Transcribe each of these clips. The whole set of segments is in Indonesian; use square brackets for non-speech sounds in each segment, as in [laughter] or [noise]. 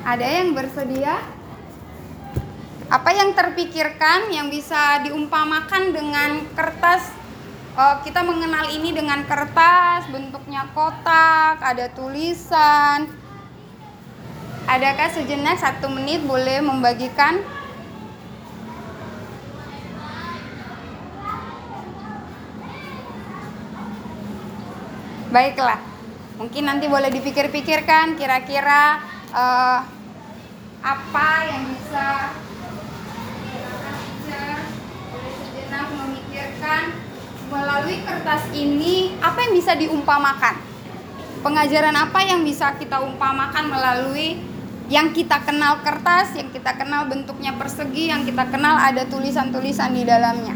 Ada yang bersedia? Apa yang terpikirkan yang bisa diumpamakan dengan kertas? Uh, kita mengenal ini dengan kertas, bentuknya kotak, ada tulisan. Adakah sejenak satu menit boleh membagikan? Baiklah, mungkin nanti boleh dipikir-pikirkan kira-kira uh, apa yang bisa sejenak memikirkan. Melalui kertas ini apa yang bisa diumpamakan? Pengajaran apa yang bisa kita umpamakan melalui yang kita kenal kertas yang kita kenal bentuknya persegi yang kita kenal ada tulisan-tulisan di dalamnya?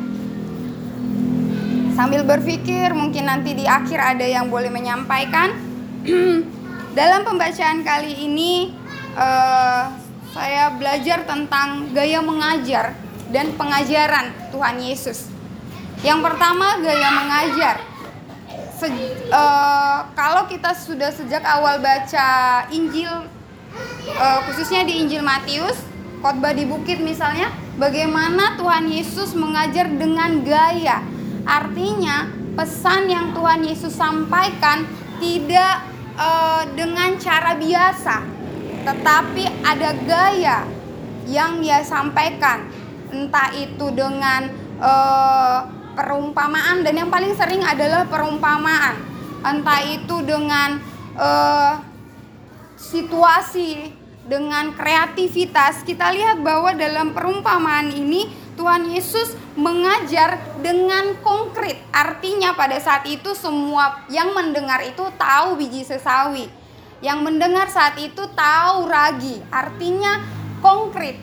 Sambil berpikir, mungkin nanti di akhir ada yang boleh menyampaikan. [clears throat] Dalam pembacaan kali ini, uh, saya belajar tentang gaya mengajar dan pengajaran Tuhan Yesus. Yang pertama, gaya mengajar. Se uh, kalau kita sudah sejak awal baca Injil, uh, khususnya di Injil Matius, khotbah di bukit misalnya, bagaimana Tuhan Yesus mengajar dengan gaya Artinya, pesan yang Tuhan Yesus sampaikan tidak uh, dengan cara biasa, tetapi ada gaya yang dia sampaikan, entah itu dengan uh, perumpamaan dan yang paling sering adalah perumpamaan, entah itu dengan uh, situasi, dengan kreativitas. Kita lihat bahwa dalam perumpamaan ini Tuhan Yesus mengajar dengan konkret. Artinya pada saat itu semua yang mendengar itu tahu biji sesawi. Yang mendengar saat itu tahu ragi. Artinya konkret.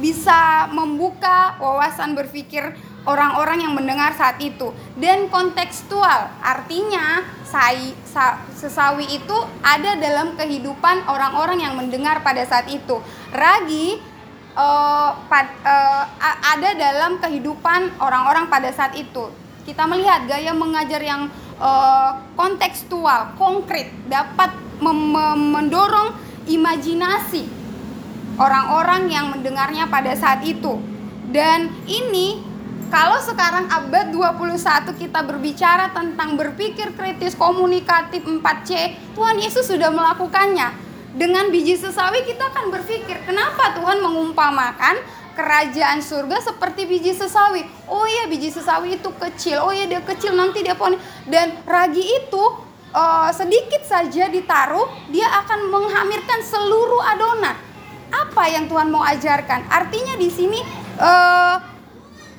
Bisa membuka wawasan berpikir orang-orang yang mendengar saat itu dan kontekstual. Artinya sai, sa, sesawi itu ada dalam kehidupan orang-orang yang mendengar pada saat itu. Ragi uh, pad, uh, ada dalam kehidupan orang-orang pada saat itu. Kita melihat gaya mengajar yang uh, kontekstual, konkret, dapat mendorong imajinasi orang-orang yang mendengarnya pada saat itu. Dan ini kalau sekarang abad 21 kita berbicara tentang berpikir kritis komunikatif 4C, Tuhan Yesus sudah melakukannya dengan biji sesawi kita akan berpikir, kenapa Tuhan mengumpamakan kerajaan surga seperti biji sesawi? Oh iya, biji sesawi itu kecil. Oh iya, dia kecil nanti dia pohon dan ragi itu uh, sedikit saja ditaruh, dia akan menghamirkan seluruh adonan. Apa yang Tuhan mau ajarkan? Artinya di sini uh,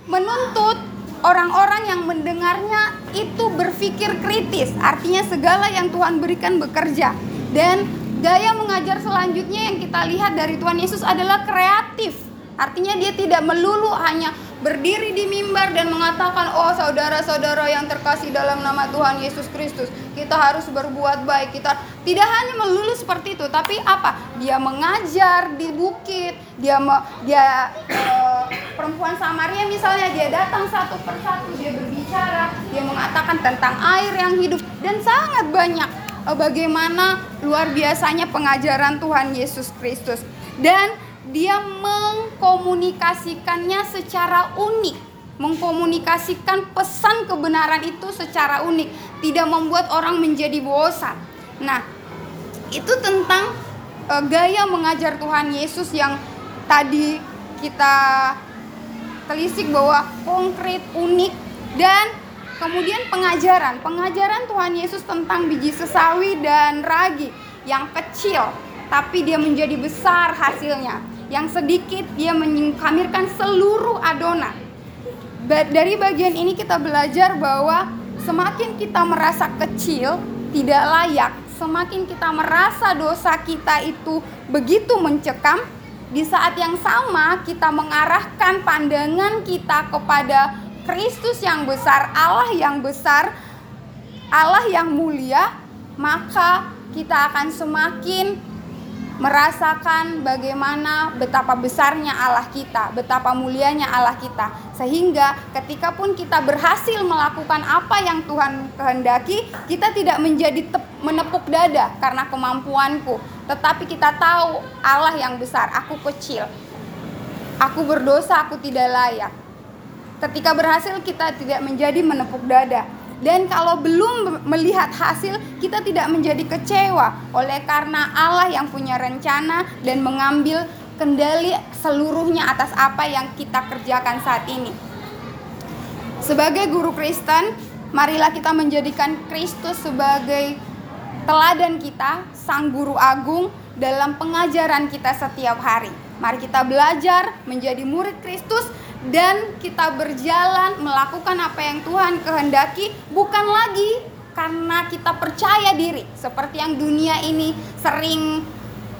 menuntut orang-orang yang mendengarnya itu berpikir kritis. Artinya segala yang Tuhan berikan bekerja dan Gaya mengajar selanjutnya yang kita lihat dari Tuhan Yesus adalah kreatif. Artinya dia tidak melulu hanya berdiri di mimbar dan mengatakan, "Oh, saudara-saudara yang terkasih dalam nama Tuhan Yesus Kristus, kita harus berbuat baik." Kita tidak hanya melulu seperti itu, tapi apa? Dia mengajar di bukit, dia me, dia e, perempuan Samaria misalnya dia datang satu persatu, dia berbicara, dia mengatakan tentang air yang hidup dan sangat banyak Eh, bagaimana luar biasanya pengajaran Tuhan Yesus Kristus. Dan dia mengkomunikasikannya secara unik. Mengkomunikasikan pesan kebenaran itu secara unik. Tidak membuat orang menjadi bosan. Nah itu tentang uh, gaya mengajar Tuhan Yesus yang tadi kita telisik bahwa konkret unik dan Kemudian pengajaran, pengajaran Tuhan Yesus tentang biji sesawi dan ragi yang kecil tapi dia menjadi besar hasilnya. Yang sedikit dia mengamirkan seluruh adonan. Dari bagian ini kita belajar bahwa semakin kita merasa kecil, tidak layak, semakin kita merasa dosa kita itu begitu mencekam, di saat yang sama kita mengarahkan pandangan kita kepada Kristus yang besar, Allah yang besar, Allah yang mulia, maka kita akan semakin merasakan bagaimana betapa besarnya Allah kita, betapa mulianya Allah kita. Sehingga ketika pun kita berhasil melakukan apa yang Tuhan kehendaki, kita tidak menjadi menepuk dada karena kemampuanku, tetapi kita tahu Allah yang besar, aku kecil. Aku berdosa, aku tidak layak. Ketika berhasil kita tidak menjadi menepuk dada. Dan kalau belum melihat hasil, kita tidak menjadi kecewa oleh karena Allah yang punya rencana dan mengambil kendali seluruhnya atas apa yang kita kerjakan saat ini. Sebagai guru Kristen, marilah kita menjadikan Kristus sebagai teladan kita, Sang Guru Agung dalam pengajaran kita setiap hari. Mari kita belajar menjadi murid Kristus dan kita berjalan melakukan apa yang Tuhan kehendaki bukan lagi karena kita percaya diri seperti yang dunia ini sering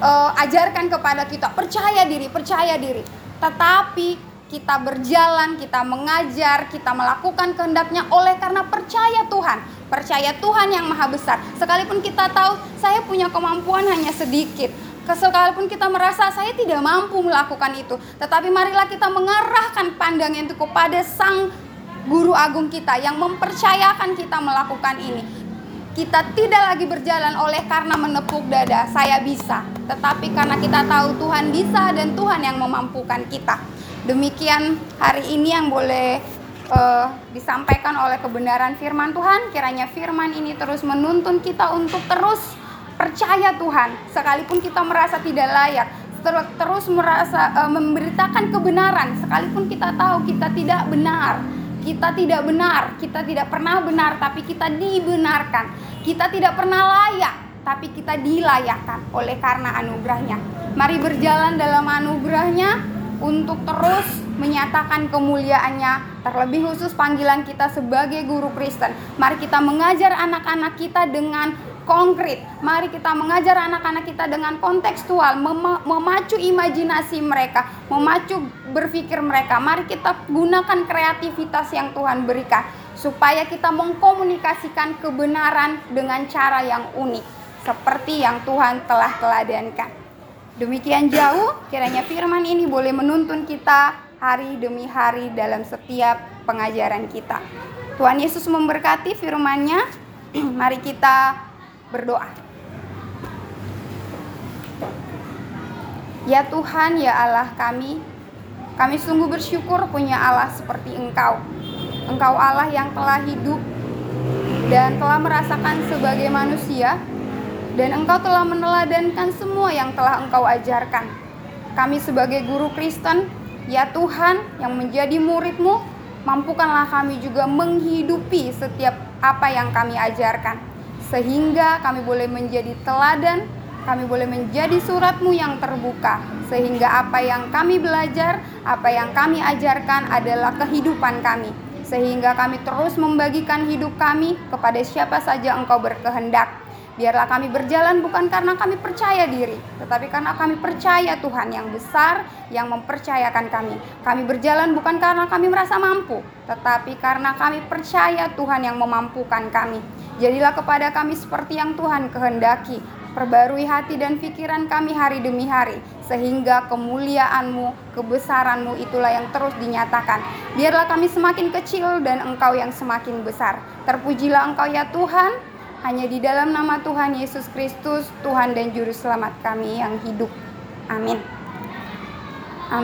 uh, ajarkan kepada kita percaya diri, percaya diri. Tetapi kita berjalan, kita mengajar, kita melakukan kehendaknya oleh karena percaya Tuhan. Percaya Tuhan yang maha besar. Sekalipun kita tahu saya punya kemampuan hanya sedikit. Sekalipun kita merasa saya tidak mampu melakukan itu. Tetapi marilah kita mengarahkan pandangan itu kepada Sang Guru Agung kita yang mempercayakan kita melakukan ini. Kita tidak lagi berjalan oleh karena menepuk dada, saya bisa. Tetapi karena kita tahu Tuhan bisa dan Tuhan yang memampukan kita. Demikian hari ini yang boleh uh, disampaikan oleh kebenaran firman Tuhan. Kiranya firman ini terus menuntun kita untuk terus percaya Tuhan, sekalipun kita merasa tidak layak, ter terus merasa uh, memberitakan kebenaran, sekalipun kita tahu kita tidak benar. Kita tidak benar, kita tidak pernah benar, tapi kita dibenarkan. Kita tidak pernah layak, tapi kita dilayakkan oleh karena anugerahnya. Mari berjalan dalam anugerahnya, untuk terus menyatakan kemuliaannya terlebih khusus panggilan kita sebagai guru Kristen mari kita mengajar anak-anak kita dengan konkret mari kita mengajar anak-anak kita dengan kontekstual mem memacu imajinasi mereka memacu berpikir mereka mari kita gunakan kreativitas yang Tuhan berikan supaya kita mengkomunikasikan kebenaran dengan cara yang unik seperti yang Tuhan telah teladankan Demikian jauh kiranya firman ini boleh menuntun kita hari demi hari dalam setiap pengajaran kita. Tuhan Yesus memberkati firman-Nya. [clears throat] Mari kita berdoa. Ya Tuhan, ya Allah kami, kami sungguh bersyukur punya Allah seperti Engkau. Engkau Allah yang telah hidup dan telah merasakan sebagai manusia dan engkau telah meneladankan semua yang telah engkau ajarkan. Kami sebagai guru Kristen, ya Tuhan yang menjadi muridmu, mampukanlah kami juga menghidupi setiap apa yang kami ajarkan. Sehingga kami boleh menjadi teladan, kami boleh menjadi suratmu yang terbuka. Sehingga apa yang kami belajar, apa yang kami ajarkan adalah kehidupan kami. Sehingga kami terus membagikan hidup kami kepada siapa saja engkau berkehendak Biarlah kami berjalan bukan karena kami percaya diri, tetapi karena kami percaya Tuhan yang besar yang mempercayakan kami. Kami berjalan bukan karena kami merasa mampu, tetapi karena kami percaya Tuhan yang memampukan kami. Jadilah kepada kami seperti yang Tuhan kehendaki. Perbarui hati dan pikiran kami hari demi hari, sehingga kemuliaanmu, kebesaranmu itulah yang terus dinyatakan. Biarlah kami semakin kecil dan engkau yang semakin besar. Terpujilah engkau ya Tuhan, hanya di dalam nama Tuhan Yesus Kristus, Tuhan dan Juru Selamat kami yang hidup. Amin.